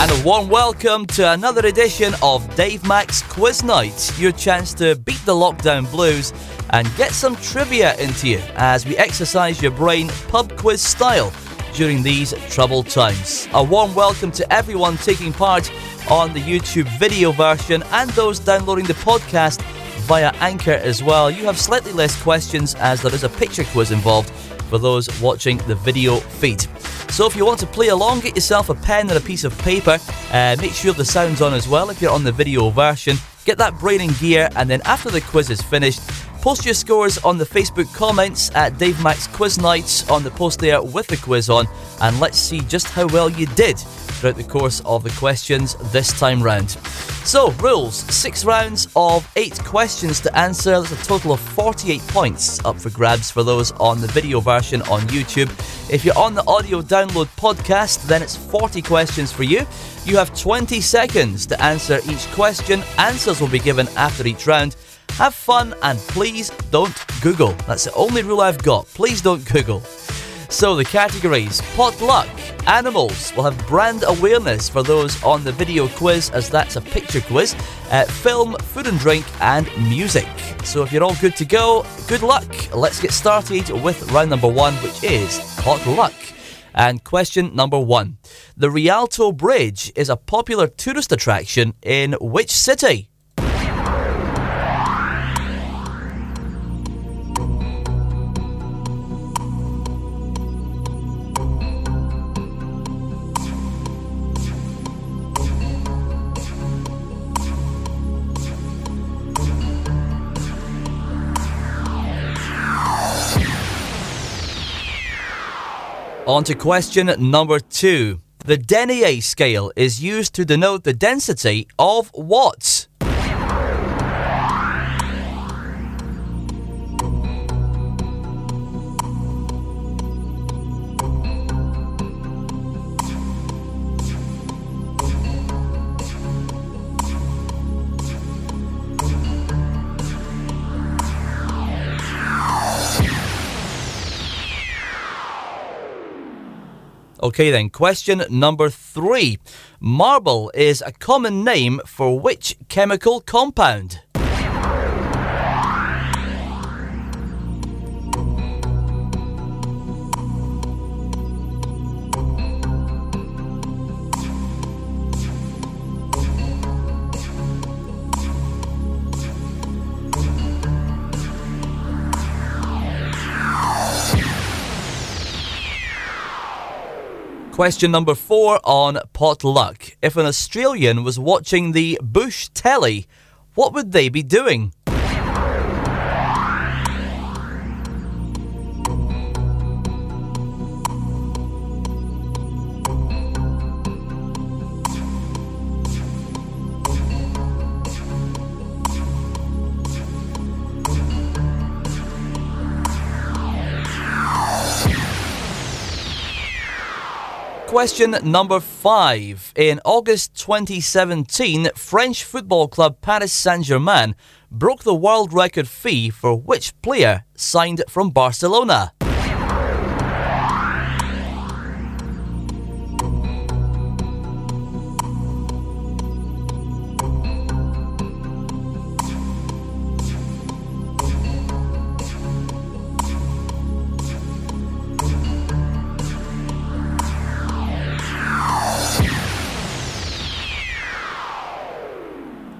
And a warm welcome to another edition of Dave Max Quiz Night, your chance to beat the lockdown blues and get some trivia into you as we exercise your brain pub quiz style during these troubled times. A warm welcome to everyone taking part on the YouTube video version and those downloading the podcast via Anchor as well. You have slightly less questions as there is a picture quiz involved for those watching the video feed. So if you want to play along, get yourself a pen and a piece of paper. Uh, make sure the sound's on as well if you're on the video version. Get that brain in gear, and then after the quiz is finished, post your scores on the Facebook comments at Dave Max Quiz Nights on the post there with the quiz on, and let's see just how well you did throughout the course of the questions this time round. So, rules six rounds of eight questions to answer. That's a total of 48 points up for grabs for those on the video version on YouTube. If you're on the audio download podcast, then it's 40 questions for you. You have 20 seconds to answer each question. Answers will be given after each round. Have fun and please don't Google. That's the only rule I've got. Please don't Google. So, the categories potluck, animals, we'll have brand awareness for those on the video quiz, as that's a picture quiz, uh, film, food and drink, and music. So, if you're all good to go, good luck. Let's get started with round number one, which is potluck. And question number one The Rialto Bridge is a popular tourist attraction in which city? On to question number two. The Denier scale is used to denote the density of what? Okay, then, question number three. Marble is a common name for which chemical compound? Question number four on potluck. If an Australian was watching the Bush telly, what would they be doing? Question number five. In August 2017, French football club Paris Saint Germain broke the world record fee for which player signed from Barcelona?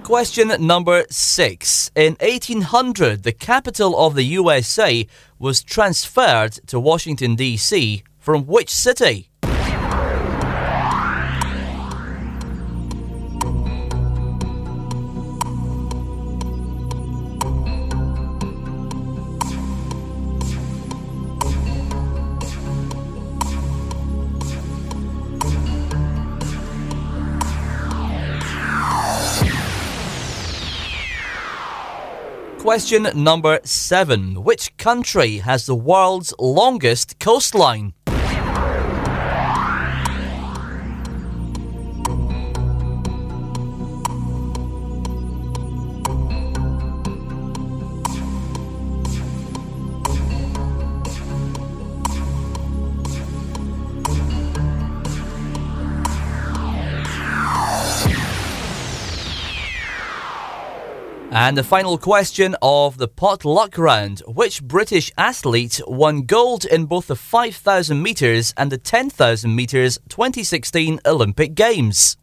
Question number six. In 1800, the capital of the USA was transferred to Washington, D.C. from which city? Question number seven. Which country has the world's longest coastline? And the final question of the potluck round Which British athlete won gold in both the 5,000 metres and the 10,000 metres 2016 Olympic Games?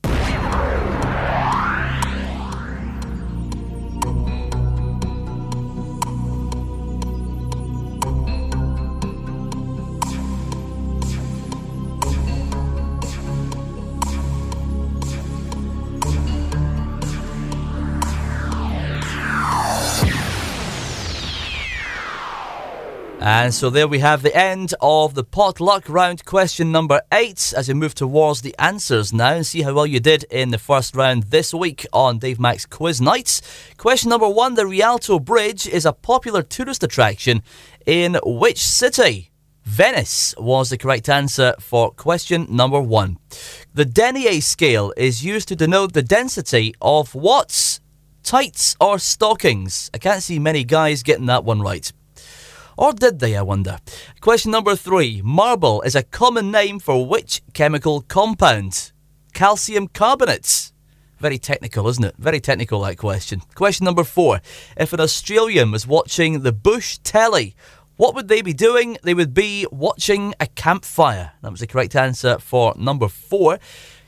And so there we have the end of the potluck round question number eight as we move towards the answers now and see how well you did in the first round this week on Dave Max Quiz Nights. Question number one The Rialto Bridge is a popular tourist attraction in which city? Venice was the correct answer for question number one. The Denier scale is used to denote the density of what? Tights or stockings? I can't see many guys getting that one right. Or did they, I wonder? Question number three Marble is a common name for which chemical compound? Calcium carbonates. Very technical, isn't it? Very technical, that question. Question number four If an Australian was watching the Bush telly, what would they be doing? They would be watching a campfire. That was the correct answer for number four.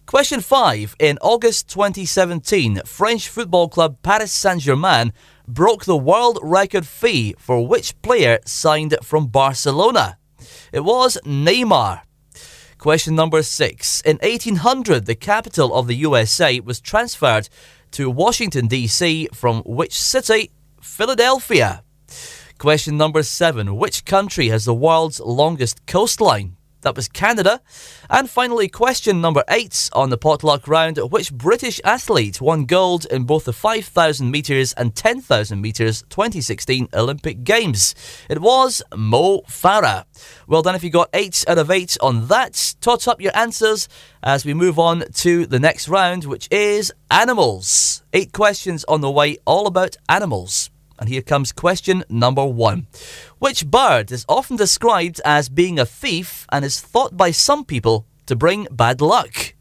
Question five. In August 2017, French football club Paris Saint Germain broke the world record fee for which player signed from Barcelona? It was Neymar. Question number six. In 1800, the capital of the USA was transferred to Washington, D.C. from which city? Philadelphia. Question number seven. Which country has the world's longest coastline? That was Canada. And finally, question number eight on the potluck round Which British athlete won gold in both the 5,000 metres and 10,000 metres 2016 Olympic Games? It was Mo Farah. Well done if you got 8 out of 8 on that. Tot up your answers as we move on to the next round, which is animals. Eight questions on the way, all about animals. And here comes question number one. Which bird is often described as being a thief and is thought by some people to bring bad luck?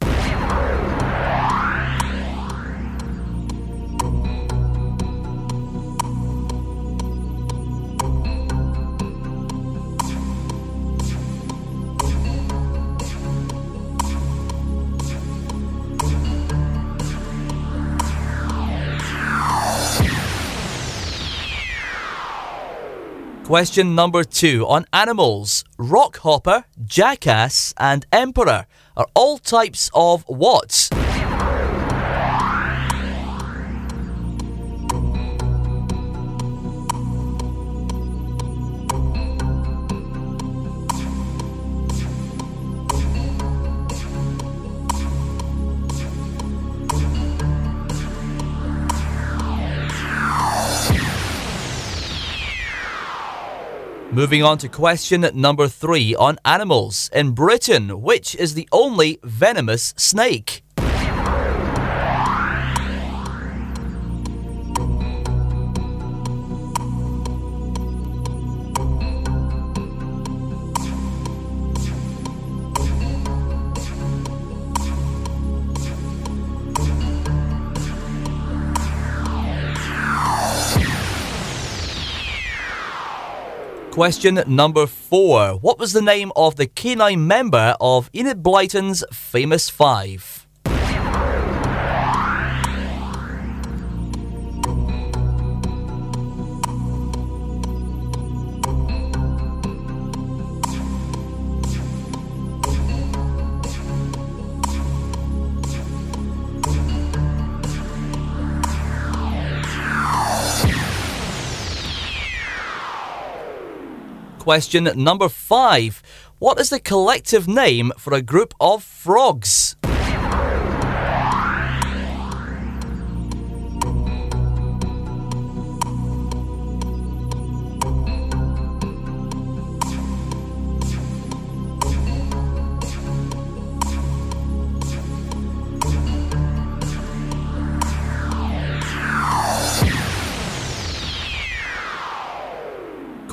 Question number two on animals. Rockhopper, jackass, and emperor are all types of what? Moving on to question number three on animals. In Britain, which is the only venomous snake? Question number four. What was the name of the canine member of Enid Blyton's famous five? Question number five. What is the collective name for a group of frogs?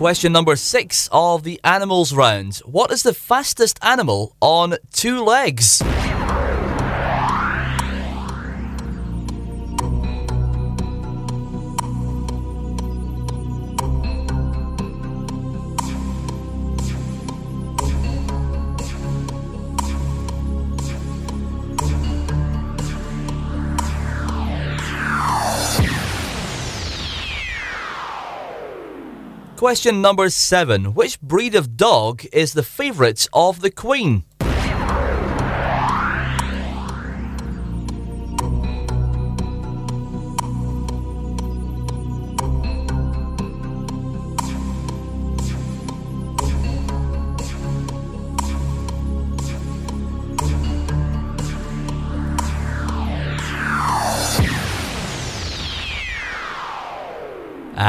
Question number six of the animals round. What is the fastest animal on two legs? Question number seven Which breed of dog is the favourite of the Queen?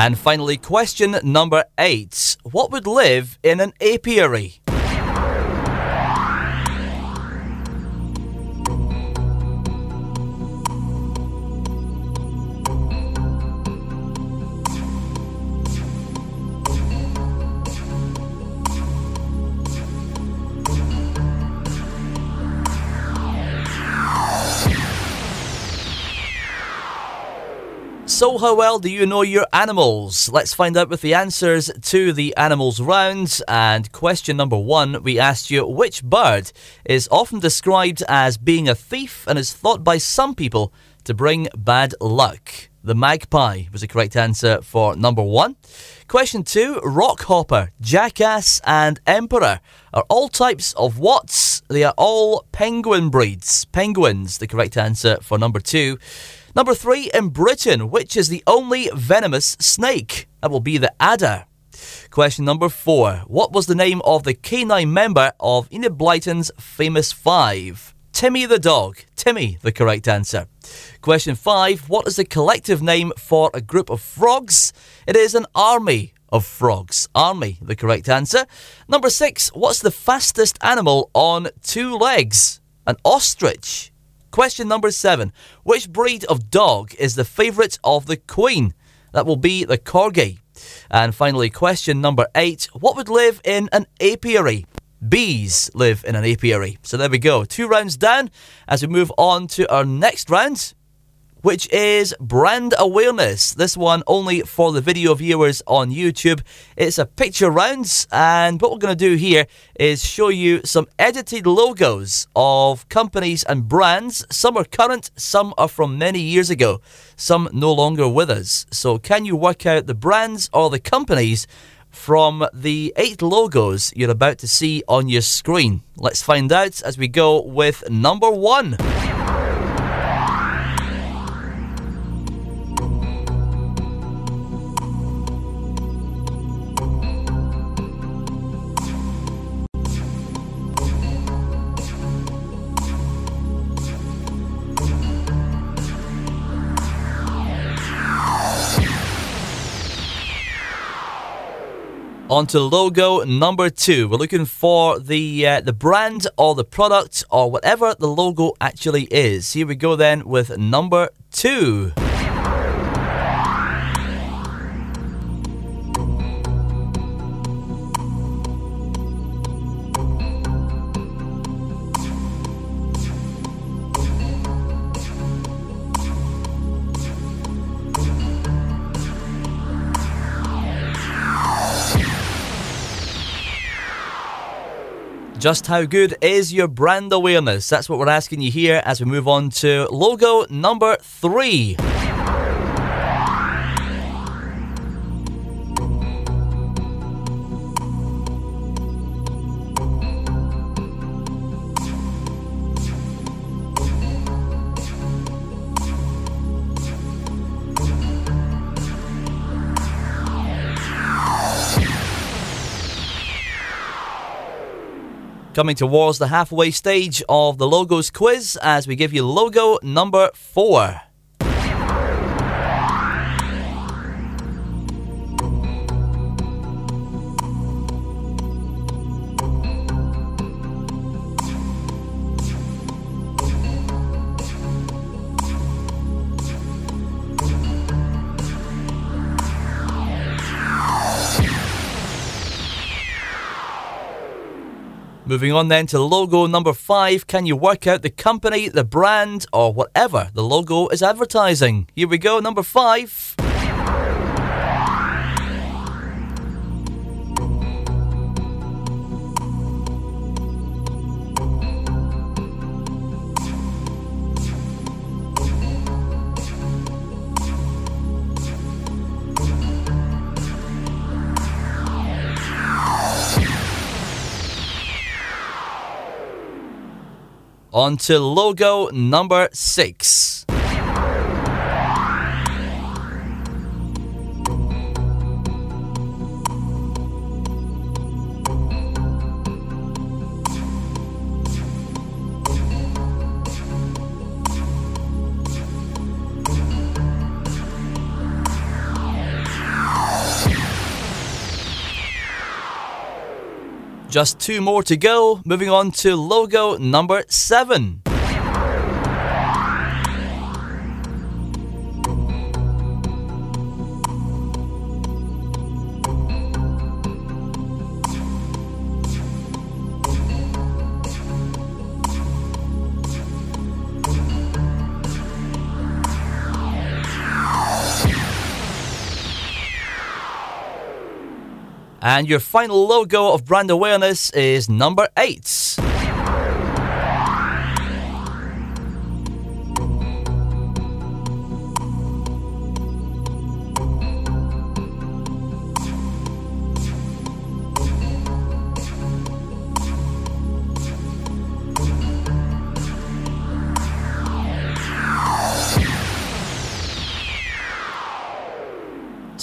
And finally, question number eight What would live in an apiary? So, how well do you know your animals? Let's find out with the answers to the animals round. And question number one, we asked you which bird is often described as being a thief and is thought by some people to bring bad luck. The magpie was the correct answer for number one. Question two, rockhopper, jackass, and emperor are all types of what? They are all penguin breeds. Penguins, the correct answer for number two. Number three, in Britain, which is the only venomous snake? That will be the adder. Question number four. What was the name of the canine member of Enid Blyton's famous five? Timmy the dog. Timmy, the correct answer. Question five. What is the collective name for a group of frogs? It is an army of frogs. Army, the correct answer. Number six. What's the fastest animal on two legs? An ostrich. Question number seven. Which breed of dog is the favourite of the Queen? That will be the Corgi. And finally, question number eight. What would live in an apiary? Bees live in an apiary. So there we go. Two rounds down as we move on to our next round which is brand awareness. This one only for the video viewers on YouTube. It's a picture rounds, and what we're going to do here is show you some edited logos of companies and brands. Some are current, some are from many years ago, some no longer with us. So, can you work out the brands or the companies? From the eight logos you're about to see on your screen. Let's find out as we go with number one. On to logo number two. We're looking for the uh, the brand or the product or whatever the logo actually is. Here we go then with number two. Just how good is your brand awareness? That's what we're asking you here as we move on to logo number three. Coming towards the halfway stage of the logos quiz as we give you logo number four. Moving on then to logo number five. Can you work out the company, the brand, or whatever the logo is advertising? Here we go, number five. On to logo number six. Just two more to go. Moving on to logo number seven. And your final logo of brand awareness is number eight.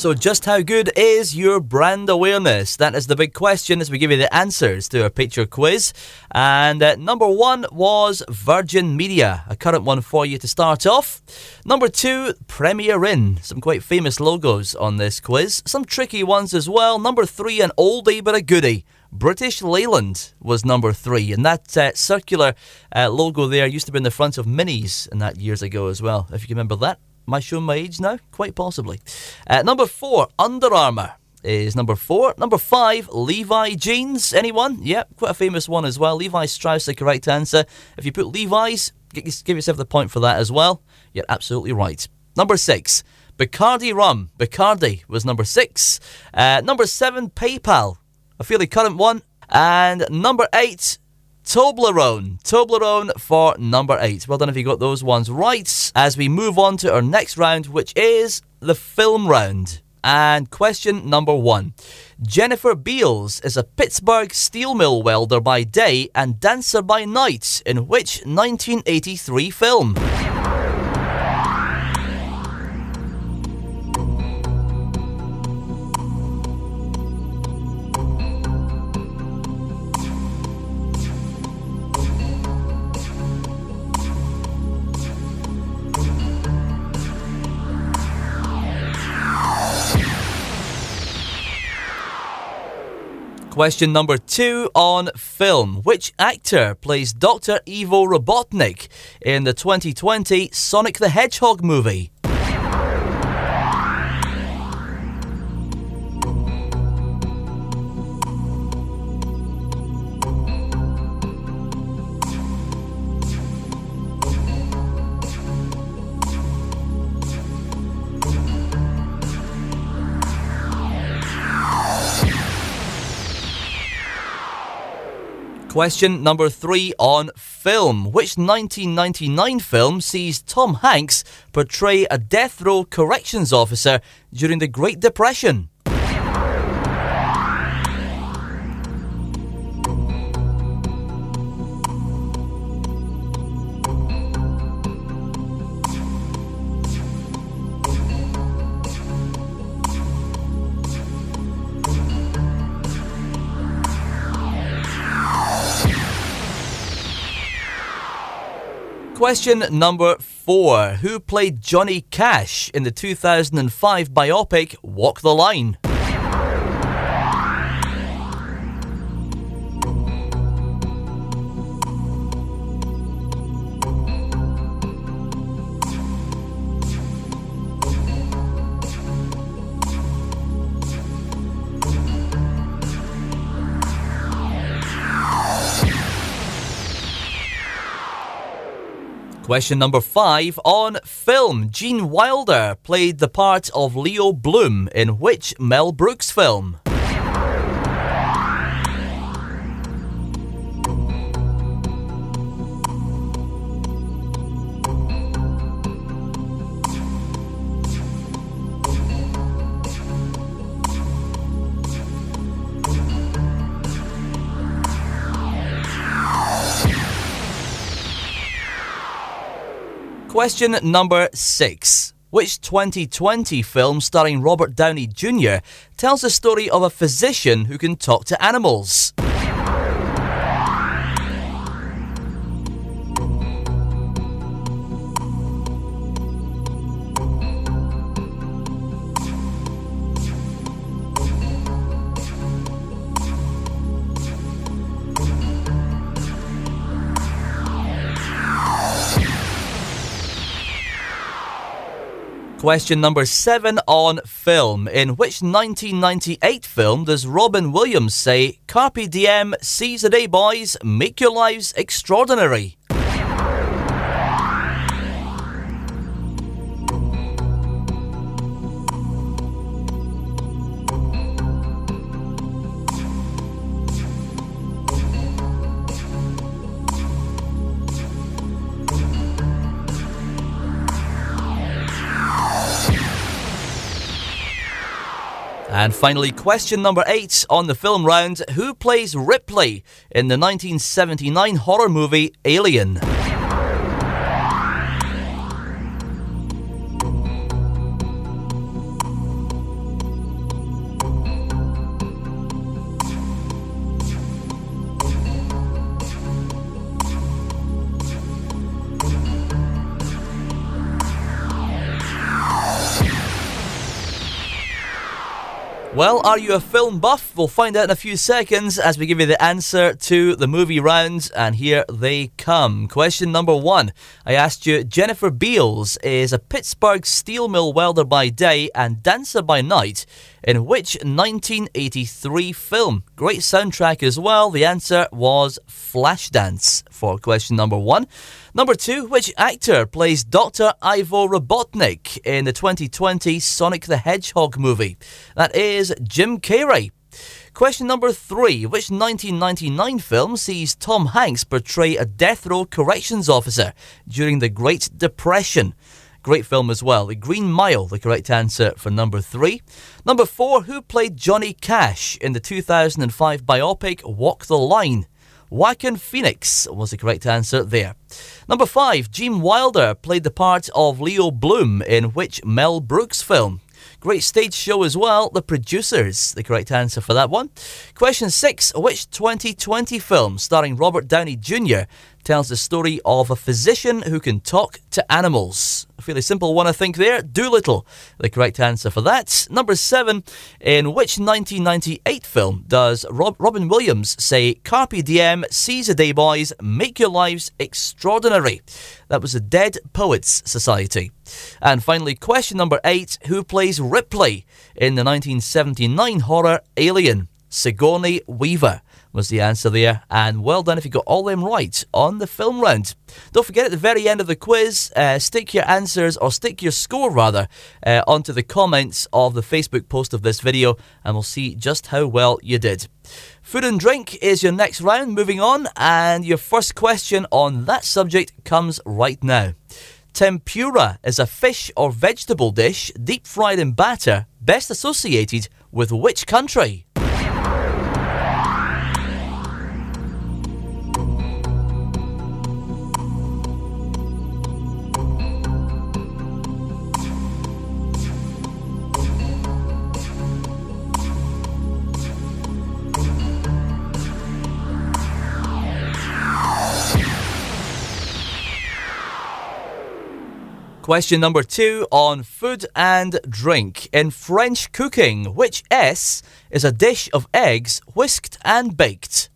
So, just how good is your brand awareness? That is the big question as we give you the answers to our picture quiz. And uh, number one was Virgin Media, a current one for you to start off. Number two, Premier Inn, some quite famous logos on this quiz, some tricky ones as well. Number three, an oldie but a goodie. British Leyland was number three, and that uh, circular uh, logo there used to be in the front of Minis in that years ago as well, if you can remember that. Am I showing my age now? Quite possibly. Uh, number four, Under Armour is number four. Number five, Levi jeans. Anyone? Yeah, quite a famous one as well. Levi Strauss, the correct answer. If you put Levi's, give yourself the point for that as well. You're absolutely right. Number six, Bacardi rum. Bacardi was number six. Uh, number seven, PayPal, a fairly current one. And number eight, Toblerone. Toblerone for number eight. Well done if you got those ones right. As we move on to our next round, which is the film round. And question number one Jennifer Beals is a Pittsburgh steel mill welder by day and dancer by night in which 1983 film? Question number two on film. Which actor plays Dr. Ivo Robotnik in the 2020 Sonic the Hedgehog movie? Question number three on film. Which 1999 film sees Tom Hanks portray a death row corrections officer during the Great Depression? Question number four Who played Johnny Cash in the 2005 biopic Walk the Line? Question number five on film. Gene Wilder played the part of Leo Bloom in which Mel Brooks film? Question number six. Which 2020 film starring Robert Downey Jr. tells the story of a physician who can talk to animals? Question number seven on film. In which 1998 film does Robin Williams say, Carpe diem, seize the day, boys, make your lives extraordinary? And finally, question number eight on the film round Who plays Ripley in the 1979 horror movie Alien? Well, are you a film buff? We'll find out in a few seconds as we give you the answer to the movie rounds, and here they come. Question number one I asked you Jennifer Beals is a Pittsburgh steel mill welder by day and dancer by night in which 1983 film? Great soundtrack as well. The answer was Flashdance for question number one. Number two, which actor plays Dr. Ivo Robotnik in the 2020 Sonic the Hedgehog movie? That is Jim Carrey. Question number three Which 1999 film sees Tom Hanks portray a death row corrections officer during the Great Depression? Great film as well. The Green Mile, the correct answer for number three. Number four, who played Johnny Cash in the 2005 biopic Walk the Line? Joaquin Phoenix was the correct answer there. Number five, Gene Wilder played the part of Leo Bloom in which Mel Brooks film? Great stage show as well. The Producers, the correct answer for that one. Question six Which 2020 film starring Robert Downey Jr. tells the story of a physician who can talk to animals? A fairly simple one, I think, there. Dolittle, the correct answer for that. Number seven In which 1998 film does Rob- Robin Williams say, Carpe diem, seize the day, boys, make your lives extraordinary? That was the Dead Poets Society. And finally, question number eight Who plays Ripley in the 1979 horror Alien? Sigourney Weaver was the answer there. And well done if you got all them right on the film round. Don't forget at the very end of the quiz, uh, stick your answers, or stick your score rather, uh, onto the comments of the Facebook post of this video, and we'll see just how well you did. Food and drink is your next round. Moving on, and your first question on that subject comes right now. Tempura is a fish or vegetable dish deep fried in batter, best associated with which country? Question number two on food and drink. In French cooking, which S is a dish of eggs whisked and baked?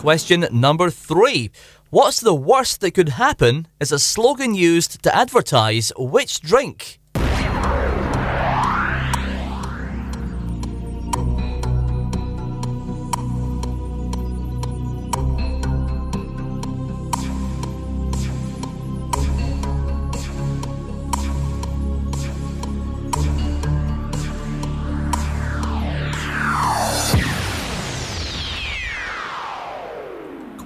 Question number three. What's the worst that could happen is a slogan used to advertise which drink?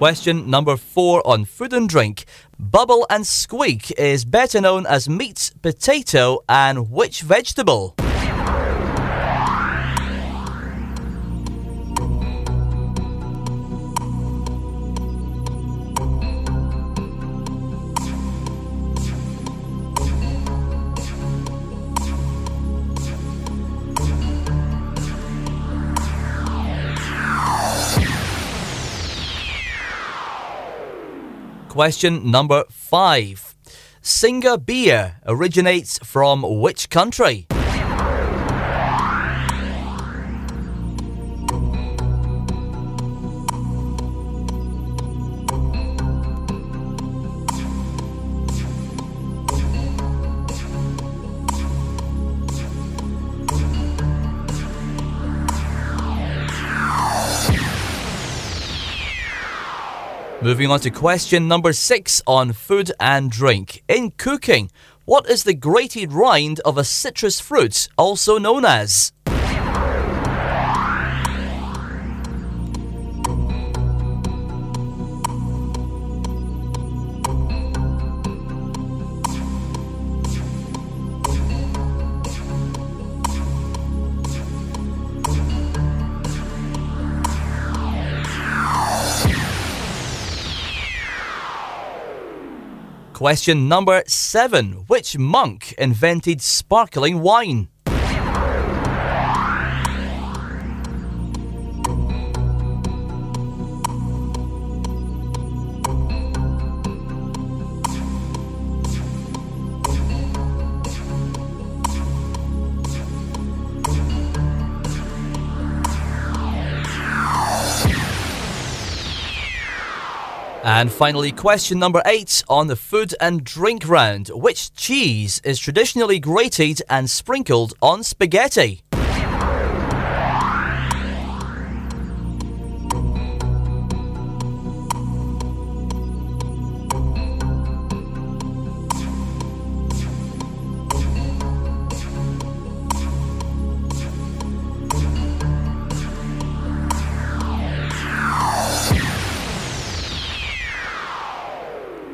Question number four on food and drink. Bubble and squeak is better known as meat, potato, and which vegetable? Question number five. Singha beer originates from which country? Moving on to question number six on food and drink. In cooking, what is the grated rind of a citrus fruit, also known as? Question number seven. Which monk invented sparkling wine? And finally, question number eight on the food and drink round. Which cheese is traditionally grated and sprinkled on spaghetti?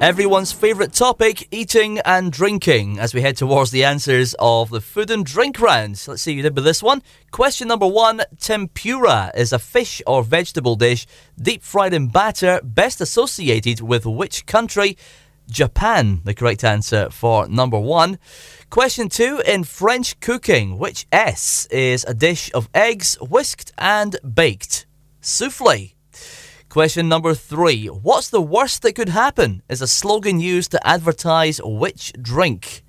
Everyone's favourite topic, eating and drinking, as we head towards the answers of the food and drink round. Let's see you did with this one. Question number one Tempura is a fish or vegetable dish deep fried in batter, best associated with which country? Japan, the correct answer for number one. Question two In French cooking, which S is a dish of eggs whisked and baked? Souffle. Question number three. What's the worst that could happen? Is a slogan used to advertise which drink?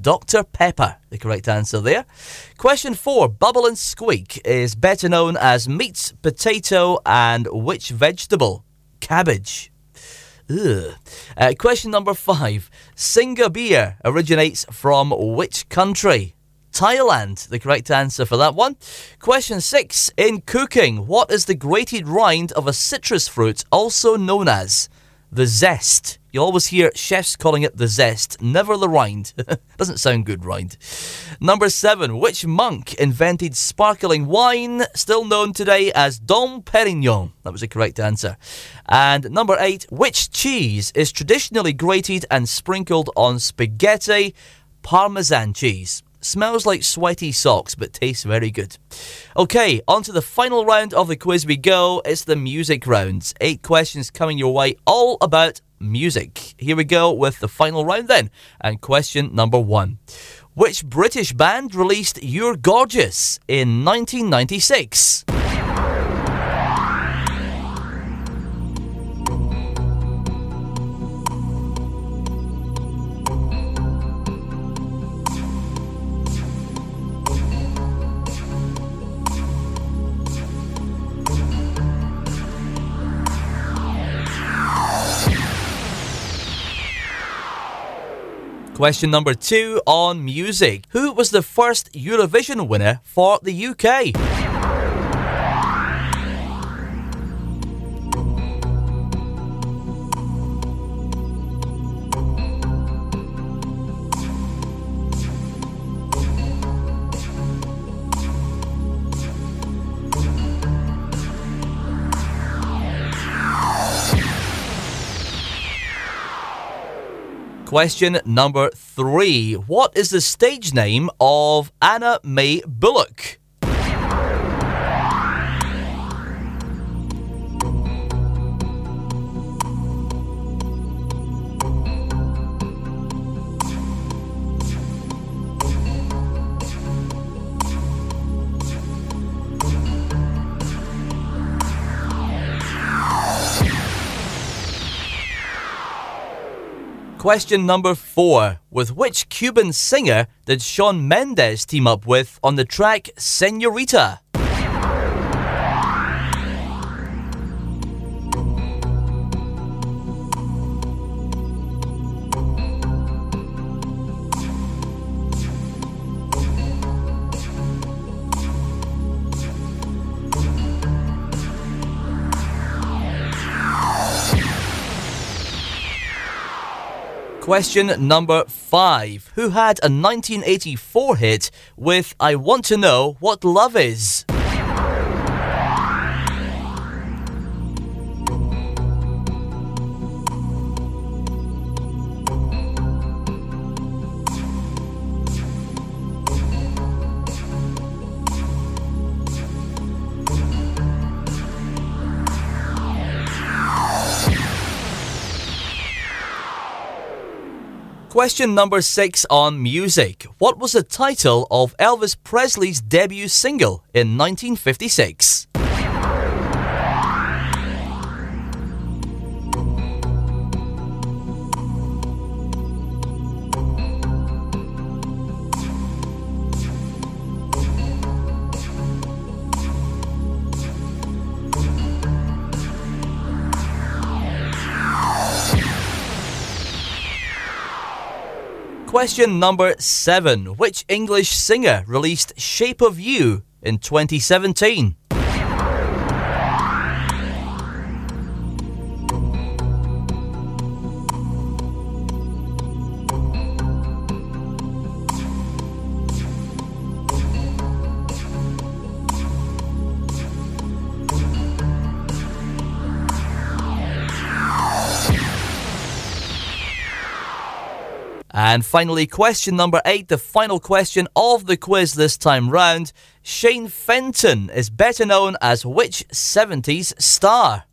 Dr. Pepper, the correct answer there. Question four. Bubble and squeak is better known as meat, potato, and which vegetable? Cabbage. Uh, question number five. Singha beer originates from which country? Thailand, the correct answer for that one. Question six. In cooking, what is the grated rind of a citrus fruit, also known as the zest? You always hear chefs calling it the zest, never the rind. Doesn't sound good, rind. Number seven. Which monk invented sparkling wine, still known today as Dom Perignon? That was the correct answer. And number eight. Which cheese is traditionally grated and sprinkled on spaghetti? Parmesan cheese. Smells like sweaty socks, but tastes very good. Okay, on to the final round of the quiz we go. It's the music rounds. Eight questions coming your way, all about music. Here we go with the final round then. And question number one Which British band released You're Gorgeous in 1996? Question number two on music. Who was the first Eurovision winner for the UK? Question number three What is the stage name of Anna Mae Bullock? Question number four. With which Cuban singer did Shawn Mendes team up with on the track Senorita? Question number five. Who had a 1984 hit with I Want to Know What Love Is? Question number six on music. What was the title of Elvis Presley's debut single in 1956? Question number seven. Which English singer released Shape of You in 2017? And finally, question number eight, the final question of the quiz this time round. Shane Fenton is better known as which 70s star?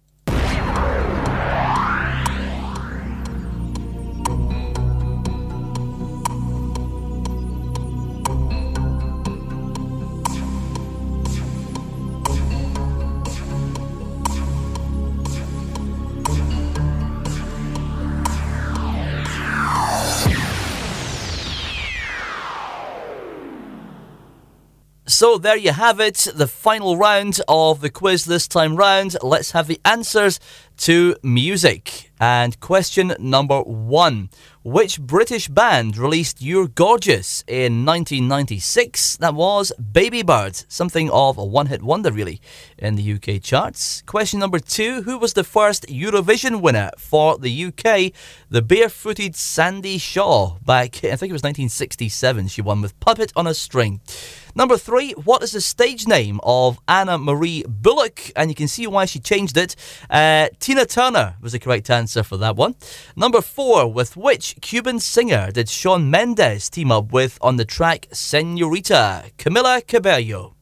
So there you have it, the final round of the quiz this time round. Let's have the answers to music. And question number one Which British band released You're Gorgeous in 1996? That was Baby Babybird, something of a one hit wonder, really, in the UK charts. Question number two Who was the first Eurovision winner for the UK? The barefooted Sandie Shaw, back, I think it was 1967, she won with Puppet on a String. Number three, what is the stage name of Anna Marie Bullock? And you can see why she changed it. Uh, Tina Turner was the correct answer for that one. Number four, with which Cuban singer did Shawn Mendes team up with on the track Senorita? Camila Cabello.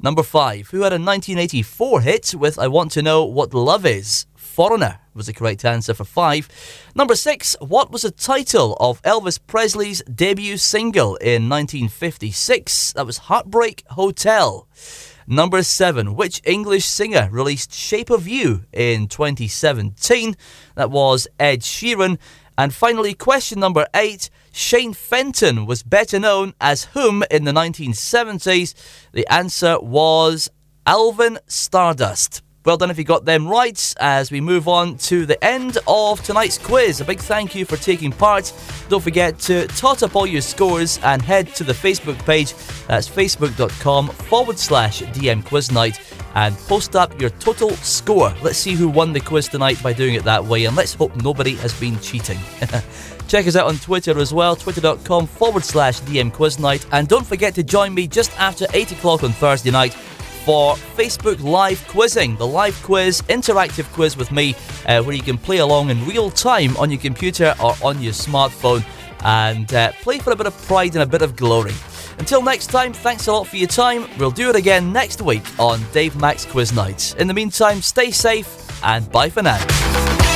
Number five, who had a 1984 hit with I Want to Know What Love Is? Foreigner was the correct answer for five. Number six, what was the title of Elvis Presley's debut single in 1956? That was Heartbreak Hotel. Number seven, which English singer released Shape of You in 2017? That was Ed Sheeran. And finally, question number eight Shane Fenton was better known as whom in the 1970s? The answer was Alvin Stardust. Well done if you got them right as we move on to the end of tonight's quiz. A big thank you for taking part. Don't forget to tot up all your scores and head to the Facebook page. That's facebook.com forward slash DM quiz night and post up your total score. Let's see who won the quiz tonight by doing it that way and let's hope nobody has been cheating. Check us out on Twitter as well, twitter.com forward slash DM quiz night. And don't forget to join me just after 8 o'clock on Thursday night for Facebook Live Quizzing, the live quiz, interactive quiz with me, uh, where you can play along in real time on your computer or on your smartphone and uh, play for a bit of pride and a bit of glory. Until next time, thanks a lot for your time. We'll do it again next week on Dave Max Quiz Nights. In the meantime, stay safe and bye for now.